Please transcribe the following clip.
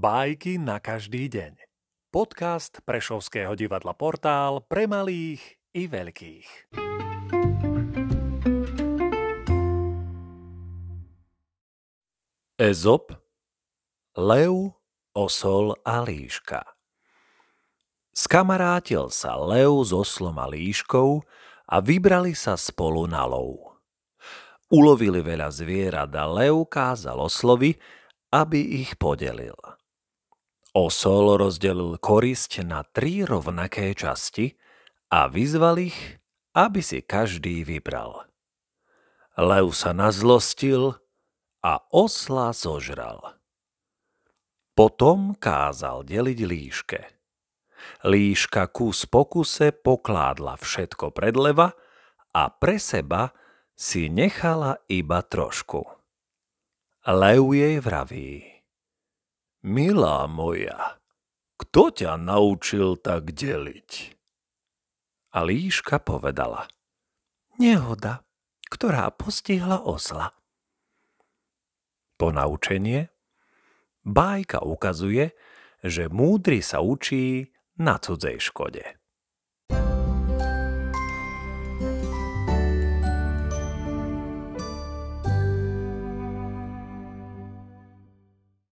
Bajky na každý deň. Podcast Prešovského divadla Portál pre malých i veľkých. Ezop, Lev, Osol a Líška Skamarátil sa Lev s oslom a líškou a vybrali sa spolu na lov. Ulovili veľa zvierat a Lev kázal oslovi, aby ich podelil. Osol rozdelil korisť na tri rovnaké časti a vyzval ich, aby si každý vybral. Lev sa nazlostil a osla zožral. Potom kázal deliť líške. Líška kus po kuse pokládla všetko pred leva a pre seba si nechala iba trošku. Lev jej vraví. Milá moja, kto ťa naučil tak deliť? A líška povedala. Nehoda, ktorá postihla osla. Po naučenie bájka ukazuje, že múdry sa učí na cudzej škode.